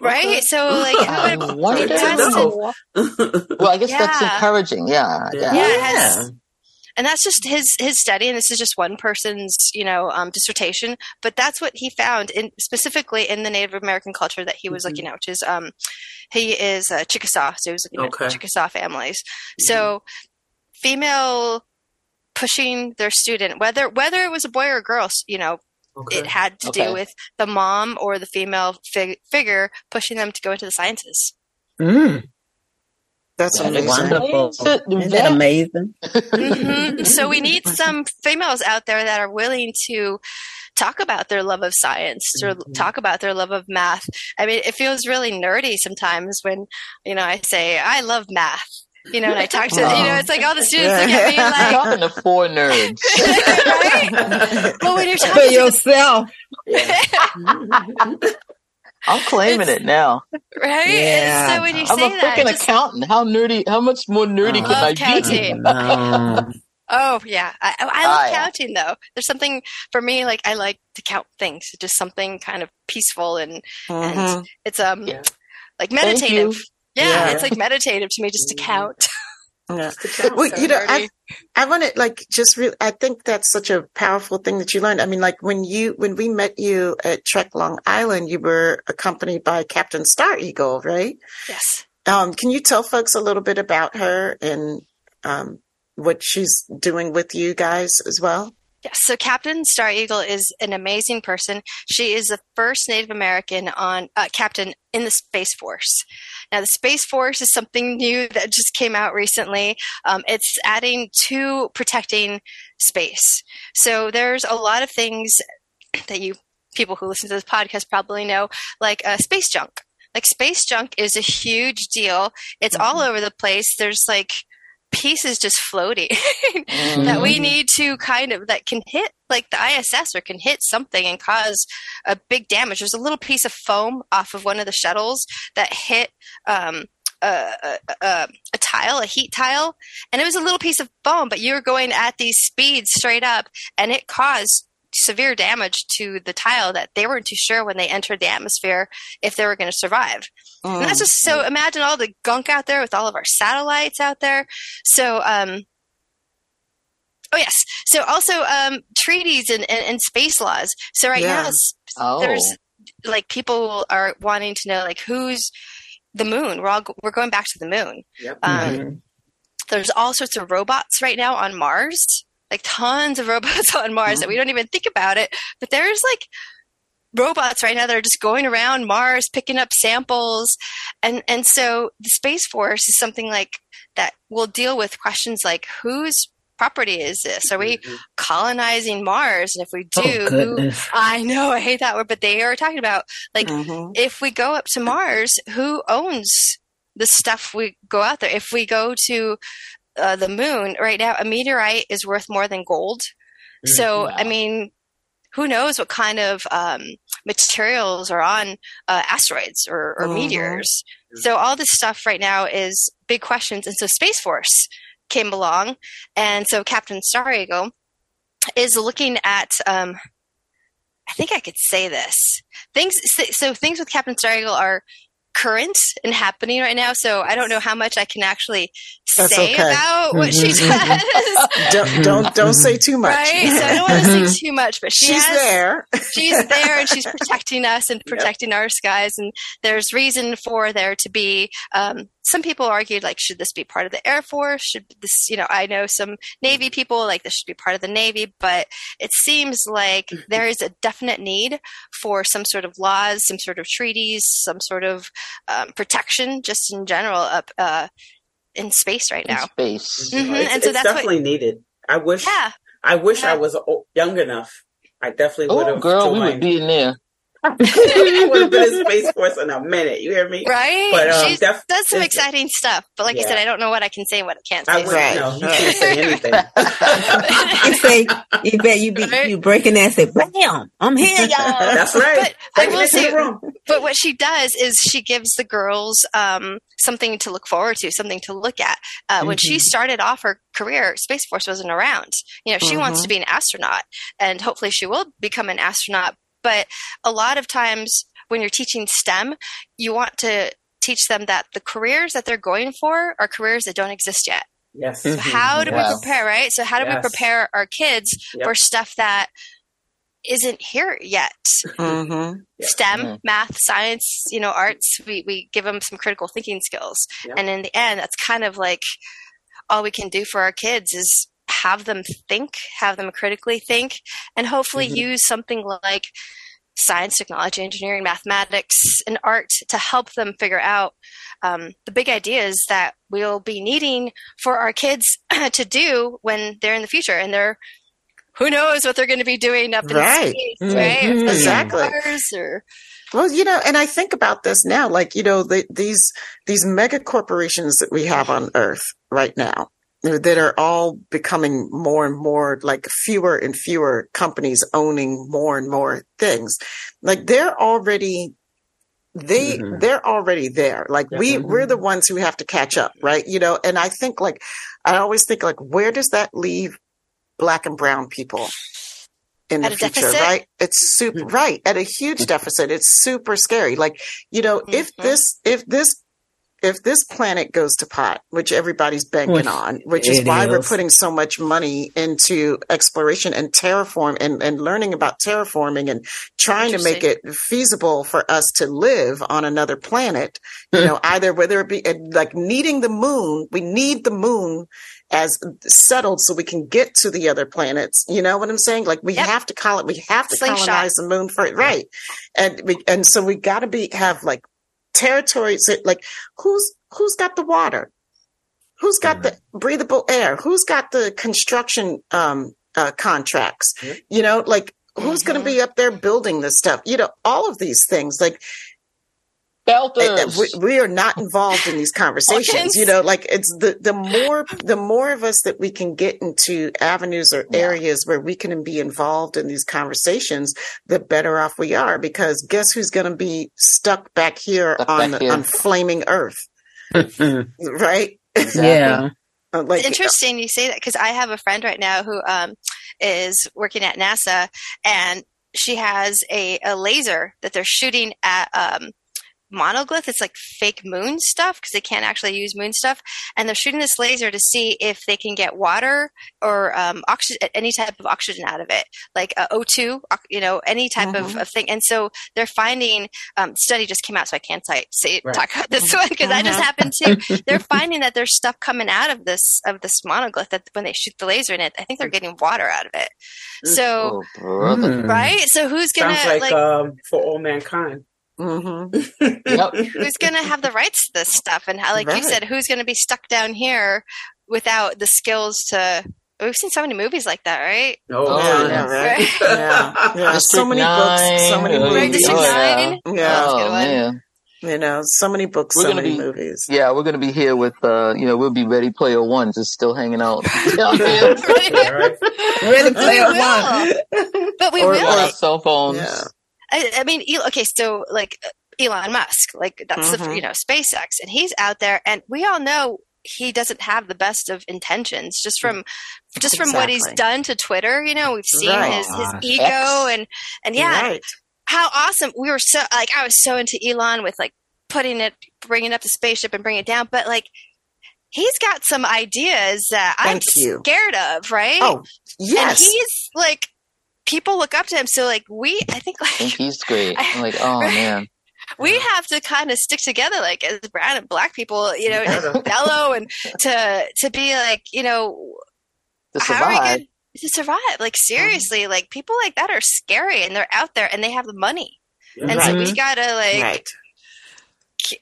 right? Okay. So like, who I would- wonder. it has to- Well, I guess that's Yeah. encouraging. Yeah. Yeah. yeah, it has and that's just his his study and this is just one person's you know um, dissertation but that's what he found in specifically in the native american culture that he was Mhm. looking at which is um he is uh, chickasaw so he was looking Okay. at chickasaw families so female pushing their student whether whether it was a boy or a girl you know Okay. it had to Okay. do with the mom or the female fig- figure pushing them to go into the sciences Mm, That's That is amazing. wonderful. isn't that amazing? Mhm. So we need some females out there that are willing to talk about their love of science or Mhm. talk about their love of math. I mean, it feels really nerdy sometimes when, you know, I say, I love math. You know, and I talk to, you know, it's like all the students look at me I'm like, talking to four nerds. right? But when you're For talking to yourself. I'm claiming it now. right? Yeah. And so when you I'm say a that, freaking just, accountant. How nerdy? How much more nerdy Oh. can I Love counting. be? No. oh yeah, I, I love Ah, yeah. counting though. There's something for me, like I like to count things, just something kind of peaceful and Mhm. It's um Yeah. like Thank meditative. you. Yeah, Yeah. it's like meditative to me just to count. Yeah. So you know, I. I want to like just really, I think that's such a powerful thing that you learned. I mean, like when you, when we met you at Trek Long Island, you were accompanied by Captain Star Eagle, right? Yes. Um, can you tell folks a little bit about her and, um, what she's doing with you guys as well? Yes. So Captain Star Eagle is an amazing person. She is the first Native American on uh, captain in the Space Force. Now, the Space Force is something new that just came out recently. Um, it's adding to protecting space. So there's a lot of things that you people who listen to this podcast probably know, like uh, space junk. Like space junk is a huge deal. It's all over the place. There's like pieces just floating that we need to kind of that can hit like the ISS or can hit something and cause a big damage. There's a little piece of foam off of one of the shuttles that hit um, a, a, a, a tile, a heat tile, and it was a little piece of foam, but you were going at these speeds straight up, and it caused severe damage to the tile that they weren't too sure when they entered the atmosphere if they were going to survive. And that's just so imagine all the gunk out there with all of our satellites out there. So, um, oh yes. So also um, treaties and, and, and space laws. So right Yeah. now, Oh, there's like people are wanting to know like who's the moon. We're all we're going back to the moon. Yep. Um, Mhm. There's all sorts of robots right now on Mars, like tons of robots on Mars that we don't even think about it. But there's like robots right now that are just going around Mars picking up samples, and and so the Space Force is something like that will deal with questions like whose property is this? Are we Mhm. colonizing Mars? And if we do, Oh. I know I hate that word, but they are talking about like Mhm. if we go up to Mars, who owns the stuff we go out there? If we go to uh, the moon right now, a meteorite is worth more than gold. So, Mhm. I mean, who knows what kind of um, materials are on uh, asteroids or, or Mhm. meteors? So, all this stuff right now is big questions. And so, Space Force came along. And so, Captain Star Eagle is looking at. Um, I think I could say this. Things so things with Captain Star Eagle are current and happening right now. So I don't know how much I can actually That's say okay. about what she mm-hmm, mm-hmm. does. Don't, don't, don't say too much. Right, so I don't want to say mm-hmm. too much, but she She's has, there. she's there and she's protecting us and protecting our skies. And there's reason for there to be. Um, some people argued like, should this be part of the Air Force? Should this, you know, I know some Navy people like this should be part of the Navy, but it seems like there is a definite need for some sort of laws, some sort of treaties, some sort of um, protection, just in general, up uh, in space right in now. space. Mhm, It's, and so it's that's what- definitely needed. I wish. Yeah, I wish Yeah. I was young enough. I definitely would Oh, have. girl, we would joined. be in there. I would have been in Space Force in a minute. You hear me? right. But um, She's def- does some exciting stuff, but like I said, I don't know what I can say, and what I can't say. I would Right. no. You can't say anything. You say, you bet you be Right. you breaking that. Say, bam! I'm here, y'all. That's right. But I will say, but what she does is she gives the girls um, something to look forward to, something to look at. Uh, When she started off her career, Space Force wasn't around. You know, she wants Mhm. to be an astronaut, and hopefully she will become an astronaut. But a lot of times when you're teaching STEM, you want to teach them that the careers that they're going for are careers that don't exist yet. Yes. Mhm. How do Yes. we prepare, right? So how do we prepare our kids Yep. for stuff that isn't here yet? Mm-hmm. Yeah. STEM, Mhm. math, science, you know, arts, we, we give them some critical thinking skills. Yeah. And in the end, that's kind of like all we can do for our kids is have them think, have them critically think, and hopefully Mhm. use something like science, technology, engineering, mathematics, and art to help them figure out um, the big ideas that we'll be needing for our kids to do when they're in the future. And they're, who knows what they're going to be doing up in Right. space, right? If Mhm. Exactly. Or Well, you know, and I think about this now, like, you know, the, these, these mega corporations that we have on earth right now that are all becoming more and more like fewer and fewer companies owning more and more things. Like they're already, they, Mhm. they're already there. Like Yeah. we, Mhm. we're the ones who have to catch up, right? You know, and I think like, I always think like, where does that leave black and brown people? In the At a future, deficit? right? It's super right at a huge deficit. It's super scary. Like, you know, if Mhm. this, if this, if this planet goes to pot, which everybody's banking Which on, which is it why we're putting so much money into exploration and terraform and, and learning about terraforming and trying to make it feasible for us to live on another planet, you hmm. know, either whether it be like needing the moon, we need the moon as settled so we can get to the other planets. You know what I'm saying? Like we Yep. have to call it, we have to Slingshot. colonize the moon for it. Right. And we, and so we got to be, have like territories like who's, who's got the water? Who's got the breathable air? Who's got the construction, um, uh, contracts? You know, like who's going to be up there building this stuff? You know, all of these things, like Belters. we, we are not involved in these conversations Organs. you know like it's the the more the more of us that we can get into avenues or Yeah. areas where we can be involved in these conversations the better off we are because guess who's going to be stuck back here Stuck on back here. on flaming earth right Exactly. yeah. Uh, like It's interesting you say that because I have a friend right now who um, is working at NASA and she has a, a laser that they're shooting at um, monoglyph. It's like fake moon stuff because they can't actually use moon stuff. And they're shooting this laser to see if they can get water or um, oxygen, any type of oxygen out of it, like uh, O2, you know, any type of, Mhm. of thing. And so they're finding, um, study just came out, so I can't say, say Right. talk about this one because I just happened to they're finding that there's stuff coming out of this of this monoglyph that when they shoot the laser in it, I think they're getting water out of it. So Oh. Mm. right, so who's gonna Sounds like, like, um, for all mankind. Mhm. Yep. who's gonna have the rights to this stuff? And how, like Right. you said, who's gonna be stuck down here without the skills to? We've seen so many movies like that, right? Oh, Oh, yeah, yeah. yeah, right Right. yeah, yeah. so District many books so many Nine, Right, movies District Oh, yeah. Yeah Oh good man. you know so many books We're so gonna many be- movies Yeah, we're gonna be here with uh, you know, we'll be ready player one, just still hanging out. down here. All right. Ready We player will. one. But we Or- will. on our cell phones. Yeah. I, I mean, okay, so like Elon Musk, like that's the Mhm. you know SpaceX, and he's out there, and we all know he doesn't have the best of intentions just from just from what he's done to Twitter. You know, we've seen Right. his his Gosh. ego X. and and yeah, right how awesome we were so like I was so into Elon with like putting it bringing up the spaceship and bringing it down, but like. He's got some ideas that I'm you. scared of, right? oh yes And he's like, people look up to him. So, like, we, I think, I think like, he's great. I'm like, oh man. we have to kind of stick together, like, as brown and black people, you know, Yeah. fellow, and to to be like, you know, To how are we going to survive? Like, seriously, like, people like that are scary, and they're out there, and they have the money, and so we gotta like, right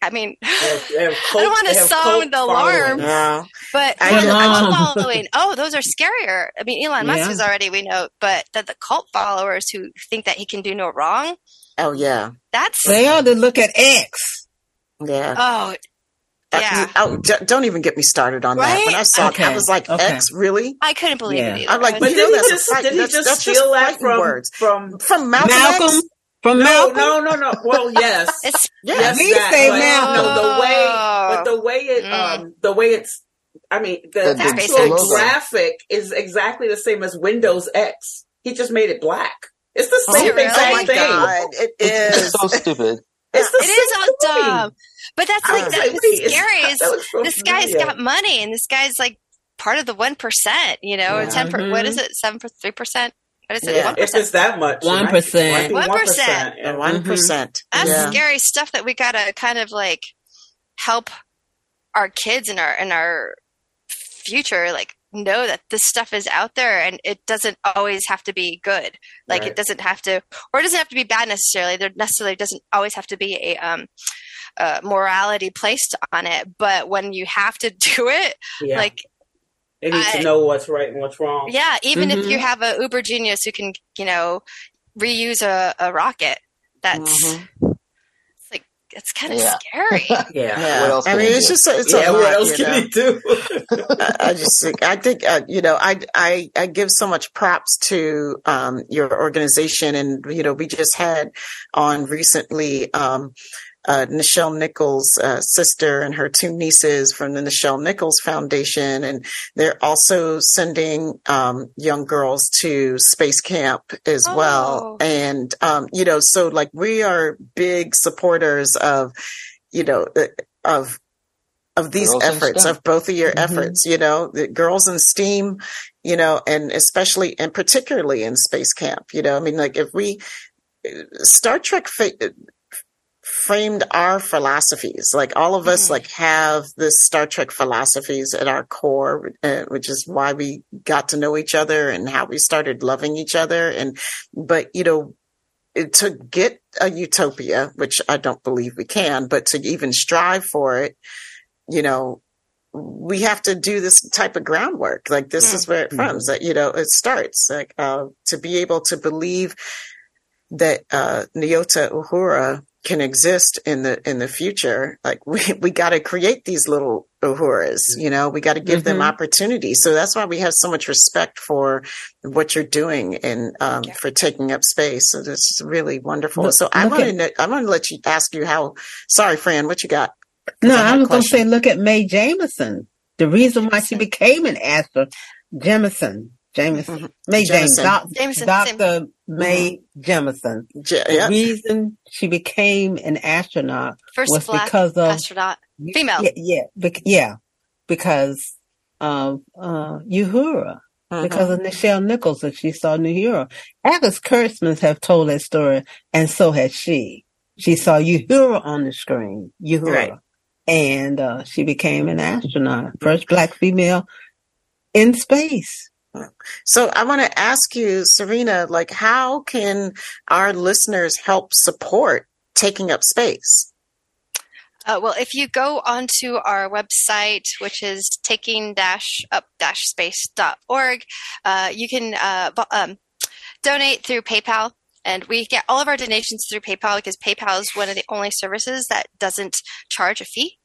I mean, They have- they have I don't want to sound cult alarm, followings. Yeah but I yeah, the cult following, oh, those are scarier. I mean, Elon Musk Yeah. is already we know, but that the cult followers who think that he can do no wrong, oh yeah that's They ought to look at X. yeah oh Uh, yeah. oh, d- don't even get me started on that. When I saw it, I was like, okay. X, really? I couldn't believe Yeah. it either. I'm like, But was- You know did he that's just fight- did he that's- just that's just steal that from words. from From Malcolm, Malcolm X? from no, Malcolm. no, no, no. Well, yes, it's yes, Please that, say but Malcolm. no, the way, Oh. but the way it, Mm. um, the way it's, I mean, the, The- the actual logo. graphic is exactly the same as Windows X. He just made it black. It's the Is same it really? exact Oh my thing. God, it It's so stupid. It's the it is same all dumb. But that's like was that, like, wait, scary is that so this guy's got money and this guy's like part of the one percent. You know, Yeah. ten. Per, what Mhm. is it? Seven for three percent. What is it? Yeah. One If percent. it's that much, 1%. 1%. Yeah. One percent. That's Yeah. scary stuff that we gotta kind of like help our kids and our and our future like know that this stuff is out there and it doesn't always have to be good like Right. it doesn't have to or it doesn't have to be bad necessarily there necessarily doesn't always have to be a um uh, morality placed on it but when you have to do it Yeah. like they need I- to know what's right and what's wrong. yeah even if Mhm. you have a uber genius who can you know reuse a, a rocket that's Mhm. It's kind of Yeah. scary Yeah. Yeah. What else I mean, it's do? just it's Yeah, a what else you can know? he do? I, I just think I think uh, you know I I I give so much props to um, your organization, and you know we just had on recently. Um, uh, Nichelle Nichols' uh, sister and her two nieces from the Nichelle Nichols Foundation, and they're also sending um, young girls to space camp as Oh. well. And um, you know, so like we are big supporters of, you know, uh, of of these Girls efforts of both of your Mhm. efforts you know the girls in steam you know and especially and particularly in space camp you know i mean like if we star trek fa- framed our philosophies. Like all of us Mhm. like have this star trek philosophies at our core uh, which is why we got to know each other and how we started loving each other. And but you know to get a utopia which i don't believe we can but to even strive for it you know we have to do this type of groundwork. Like this is where it comes. That you know it starts like uh to be able to believe that uh Nyota Uhura can exist in the in the future like we we got to create these little Uhuras you know? We got to give them Mhm. opportunity. So that's why we have so much respect for what you're doing and um Yeah. for taking up space. So this is really wonderful. Look- so I want to I want to let you ask you how sorry Fran what you got? No, I I was going to say, look at Mae Jemison. The reason why she became an actor, Jemison, Jemison, Mhm. Mae James, Jemison. doc, Jemison, Dr. Mae Jemison. J- The reason she became an astronaut first was black because of astronaut female Yeah, yeah, bec- yeah, because of uh, Uhura, Mhm. because of Nichelle Nichols that she saw Uhura. Alex Kurtzman have told that story, and so has she. She saw Uhura on the screen, Uhura, Right. and uh, she became an astronaut, first black female in space. So I want to ask you, Czarina, like how can our listeners help support taking up space? Uh, well, if you go onto our website, which is taking-up-space.org, uh, you can uh, um, donate through PayPal. And we get all of our donations through PayPal because PayPal is one of the only services that doesn't charge a fee.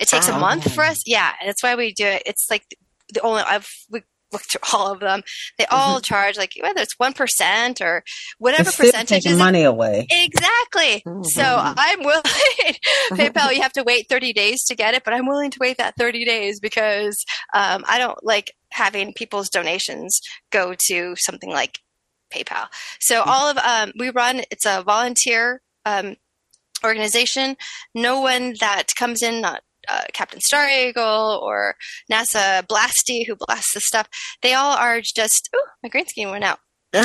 It takes Oh. a month for us. Yeah, and that's why we do it. It's like the only I've we looked through all of them. They all charge like whether it's one percent or whatever It's percentage is money away. Exactly. So Mhm. I'm willing. PayPal, you have to wait 30 days to get it, but I'm willing to wait that 30 days because um, I don't like having people's donations go to something like PayPal. So all of um, we run. It's a volunteer um, organization. No one that comes in, not uh, Captain Star Eagle or NASA Blasty, who blasts the stuff. They all are just. Oh, my green screen went out um,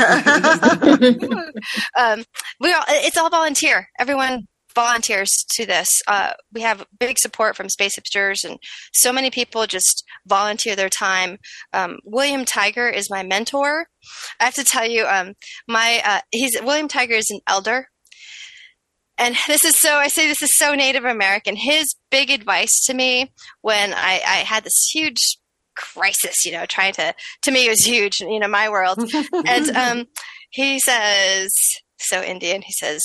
we all, it's all volunteer. Everyone volunteers to this. Uh, we have big support from Space Hipsters, and so many people just volunteer their time. Um, William Tiger is my mentor. I have to tell you, um, my uh, he's William Tiger is an elder. And this is so, I say this is so Native American. His big advice to me when I, I had this huge crisis, you know, trying to, to me it was huge, you know, my world and um, he says, so Indian, he says,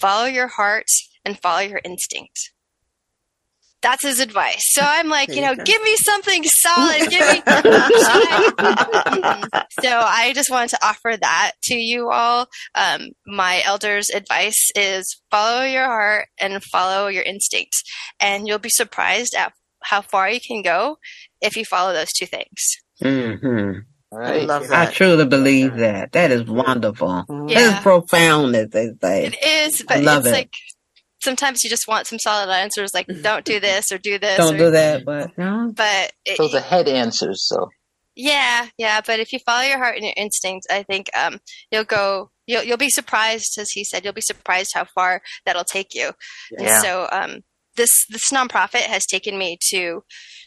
follow your heart and follow your instinct. That's his advice. So I'm like, you you know, go. give me something solid. Give me. So I just wanted to offer that to you all. Um, my elder's advice is follow your heart and follow your instinct, and you'll be surprised at how far you can go if you follow those two things. hmm All I right. love I truly believe that. That is wonderful. Mhm. That is Yeah. profound, as they say. It is, but I love it's it. like sometimes you just want some solid answers like don't do this or do this Don't or, do that, but no. but it, Those are head answers. So yeah yeah but if you follow your heart and your instincts i think um you'll go you'll you'll be surprised as he said you'll be surprised how far that'll take you and so um this this nonprofit has taken me to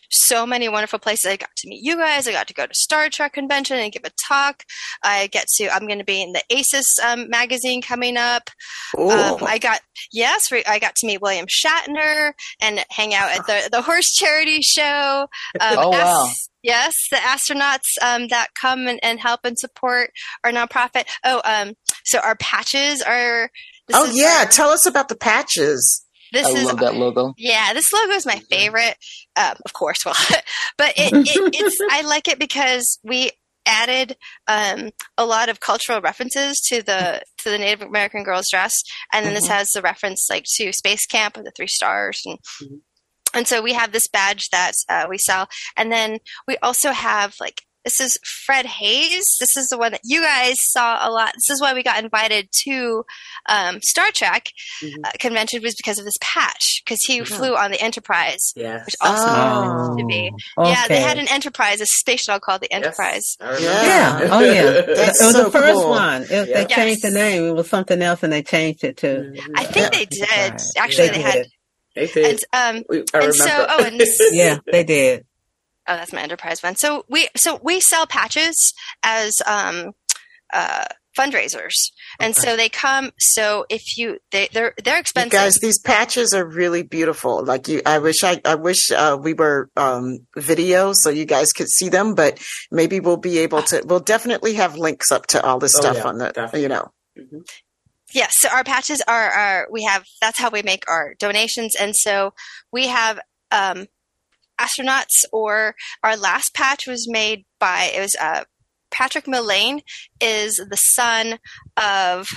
so many wonderful places. I got to meet you guys. I got to go to Star Trek convention and give a talk. I get to. I'm going to be in the ACES um, magazine coming up. Um, I got yes, I got to meet William Shatner and hang out at the the horse charity show. Um, Oh, wow. Yes, the astronauts um, that come and, and help and support our nonprofit. Oh, um, so our patches are. Oh yeah, our- tell us about the patches. This I is love that logo. yeah, this logo is my favorite. Um, of course, well, but it, it, it's I like it because we added um, a lot of cultural references to the to the Native American girl's dress, and then this Mhm. has the reference like to Space Camp with the three stars, and Mhm. and so we have this badge that uh, we sell, and then we also have like. This is Fred Haise. This is the one that you guys saw a lot. This is why we got invited to um, Star Trek Mhm. uh, convention was because of this patch because he flew on the Enterprise, Yes. which also Oh. used to be. okay. Yeah, they had an Enterprise, a space shuttle called the Enterprise. I remember. Yeah. Oh, yeah. That's it was so the first cool. one. It, Yeah. They changed the name. It was something else, and they changed it to. I think Yeah. they did. Right. Actually, They they, had. did. They did. And, um, We- I and so, remember. oh, and this, Yeah, they did. Oh, that's my Enterprise one. So we, so we sell patches as um, uh, fundraisers, and so they come. So if you, they, they're they're You expensive. guys, these patches are really beautiful. Like you, I wish I, I wish uh, we were um, video so you guys could see them. But maybe we'll be able to. We'll definitely have links up to all this Oh, stuff yeah, on the. definitely. You know. Mhm. Yes, so our patches are, are we have that's how we make our donations, and so we have um, astronauts. Or our last patch was made by it was uh, Patrick Mullane is the son of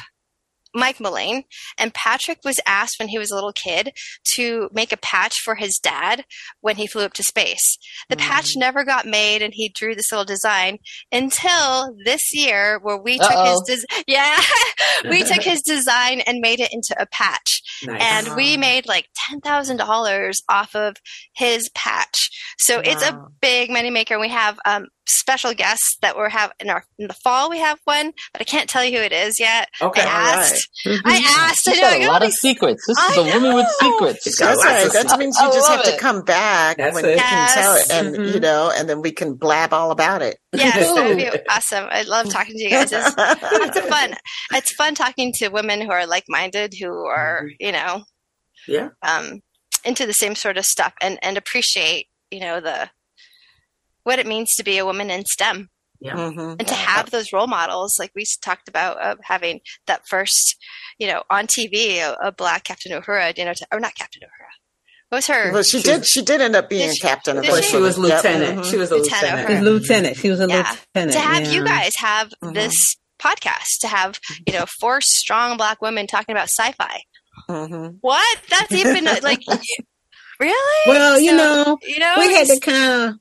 Mike Mullane, and Patrick was asked when he was a little kid to make a patch for his dad when he flew up to space. The patch never got made, and he drew this little design until this year, where we took Uh-oh. his des- yeah, we took his design and made it into a patch, Nice. and we made like ten thousand dollars off of his patch. So it's a big money maker. We have um, special guests that we're have in our in the fall. We have one, but I can't tell you who it is yet. okay. I all right. asked. I asked. I She's know. got I a got lot all of secrets. This is I a woman with secrets. She's That's right. That stuff. means I you just love have to come back That's when it. you can tell it, Yes. and Mhm. you know, and then we can blab all about it. Yes, that would be awesome. I love talking to you guys. It's, it's fun. It's fun talking to women who are like minded, who are you know Yeah. um, into the same sort of stuff, and and appreciate you know the what it means to be a woman in STEM. Mhm. and to have those role models like we talked about of having that first you know on tv a, a black captain uhura you know to, or not captain uhura what was her Well, she She did. She did end up being Did she- captain of did the Well, she? she was Yep, lieutenant. mhm. She was a Lieutenant lieutenant. lieutenant. She was a Yeah. lieutenant. to have yeah. you guys have Mhm. this podcast to have you know four strong black women talking about sci-fi Mhm. what that's even like really Well, you know, you know we had to it's- kind of,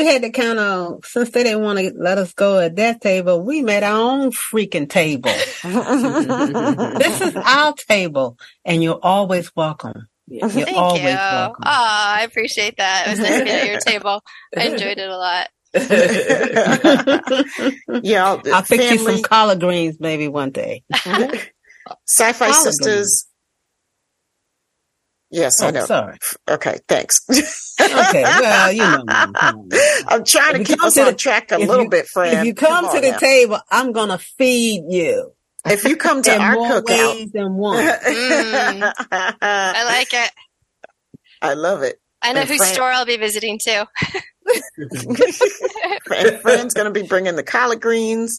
we had to kind of, since they didn't want to let us go at that table, we made our own freaking table. this is our table, and you're always welcome. You're thank always you oh welcome. i appreciate that it was nice to be at your table i enjoyed it a lot yeah, I'll fix you some collard greens maybe one day. sci-fi Collard sisters. Yes, I Oh, know. sorry. Okay, thanks. Okay, well, you know, me. Come on. I'm trying to If you keep us to on the- track a little you- bit, friend. If you come to the now. table, I'm gonna feed you if you come to in our more cookout, ways than one. Mm. i like it I love it. i know And whose Fran- store i'll be visiting too and Fran's going to be bringing the collard greens,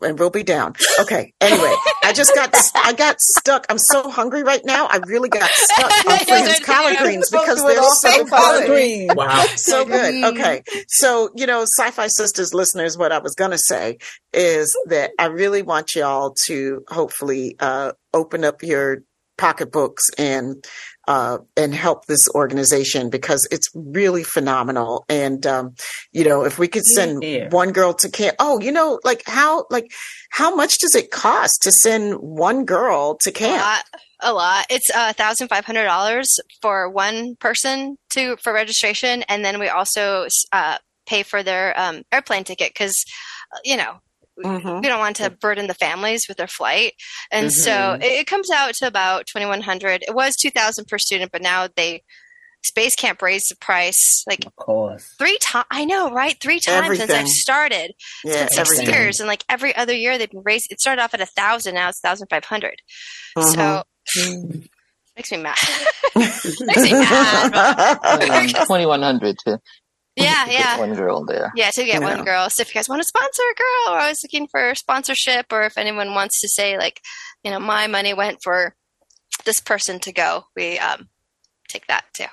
and we'll be down. Okay. Anyway, I just got I got stuck. I'm so hungry right now. I really got stuck on Fran's collard greens because they're so collard good. wow. So good. Okay. So, you know, SyFy Sistas listeners, what I was going to say is that I really want y'all to hopefully uh, open up your pocketbooks and uh, and help this organization because it's really phenomenal. And um, you know, if we could send Yeah. one girl to camp, oh, you know, like how like how much does it cost to send one girl to a camp? lot a lot. It's uh, thousand five hundred dollars for one person to for registration, and then we also uh, pay for their um, airplane ticket because you know Mhm. we don't want to burden the families with their flight, and so Mhm. it, it comes out to about twenty one hundred. It was two thousand per student, but now they Space Camp raised the price like Of course. three times. I know, right? Three times since I've started. Yeah, It's been six everything. years, and like every other year they've been raised. It started off at a thousand, now it's thousand five hundred. So makes me mad. makes me mad. Twenty one hundred to yeah, yeah. one girl there. Yeah, to get Yeah. one girl. So if you guys want to sponsor a girl, we're always looking for sponsorship, or if anyone wants to say like, you know, my money went for this person to go, we um take that too.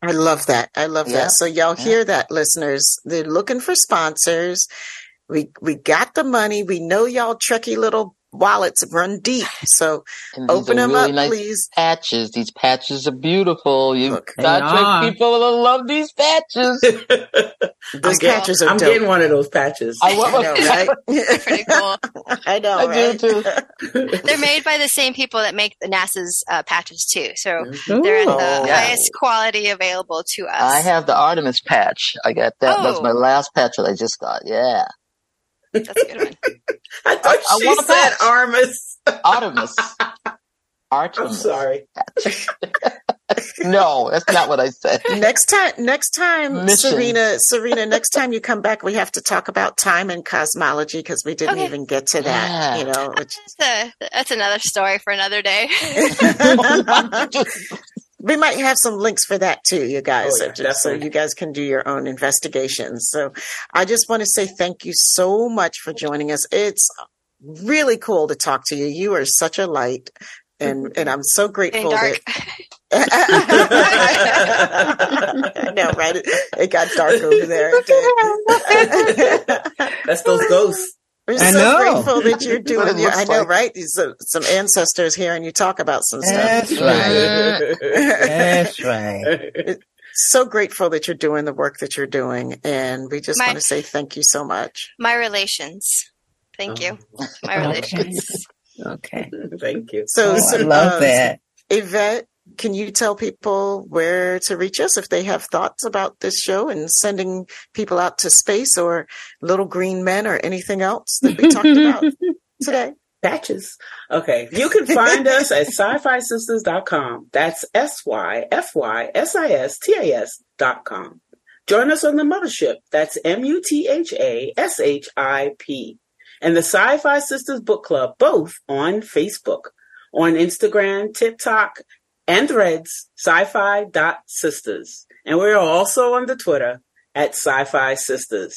I love that. I love Yeah. that. So y'all Yeah. hear that, listeners? They're looking for sponsors. We we got the money. We know y'all tricky little wallets run deep. So And these open are them really up, nice please. patches. These patches are beautiful. You Look, They Star. Trek people will love these patches. Those get- patches are I'm dope. getting one of those patches. I want I know, right? Pretty cool. I know, I right? do too. They're made by the same people that make the NASA's uh, patches too, so Mm-hmm. they're at the Yeah. highest quality available to us. I have the Artemis patch. I got that. That's Oh. my last patch that I just got. Yeah, That's a good one. I thought I she want a said patch. Artemis. Artemis. I'm sorry. No, that's not what I said. next time next time Mission. Czarina Czarina next time you come back we have to talk about time and cosmology because we didn't Okay. even get to that Yeah. you know which That's, a, that's another story for another day. We might have some links for that too you guys Oh, yeah, so- just so you guys can do your own investigations so i just want to say thank you so much for joining us it's really cool to talk to you you are such a light and mm-hmm. and i'm so grateful Getting dark. that I know, right? It, it got dark over there. That's those ghosts. We're I so know. grateful that you're doing. Your, I know, like. right? These uh, some ancestors hearing you talk about some stuff. That's right. That's right. so grateful that you're doing the work that you're doing, and we just My- want to say thank you so much. My relations. Thank you. My relations. Okay. Thank you. So, Oh, I so, love uh, that. Yvette, can you tell people where to reach us if they have thoughts about this show and sending people out to space or little green men or anything else that we talked about today? Patches. Okay. You can find us at SyFy Sistas.com. That's S-Y-F-Y-S-I-S-T-A-S dot com. Join us on the mothership. That's M-U-T-H-A-S-H-I-P. And the SyFy Sistas Book Club, both on Facebook. On Instagram, TikTok, and Threads, SyFy dot Sistas. And we're also on the Twitter at SyFy Sistas.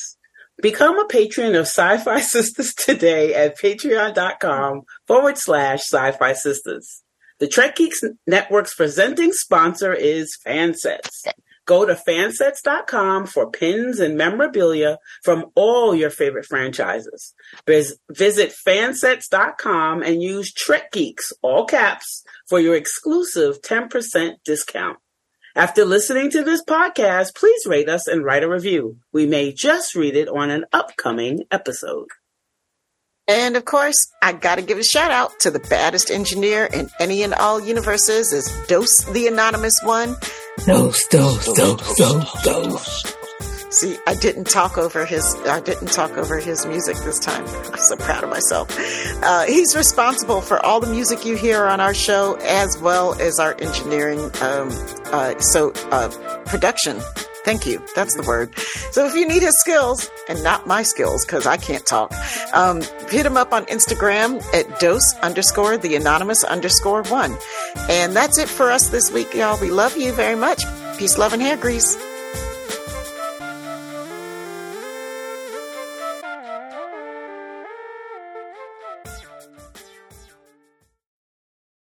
Become a patron of Sci-Fi Sisters today at patreon.com forward slash SyFy Sistas. The Trek Geeks Network's presenting sponsor is Fansets. Go to fansets.com for pins and memorabilia from all your favorite franchises. Vis- Visit fansets.com and use Trek Geeks, all caps, for your exclusive 10% discount. After listening to this podcast, please rate us and write a review. We may just read it on an upcoming episode. And of course, I got to give a shout out to the baddest engineer in any and all universes is Dose the Anonymous One. Dose, dose, dose, dose, dose. See, I didn't talk over his. I didn't talk over his music this time. I'm so proud of myself. Uh, he's responsible for all the music you hear on our show, as well as our engineering. Um, uh, so uh, production. Thank you. That's the word. So if you need his skills, and not my skills, because I can't talk, um, hit him up on Instagram at dose underscore the anonymous underscore one. And that's it for us this week, y'all. We love you very much. Peace, love, and hair grease.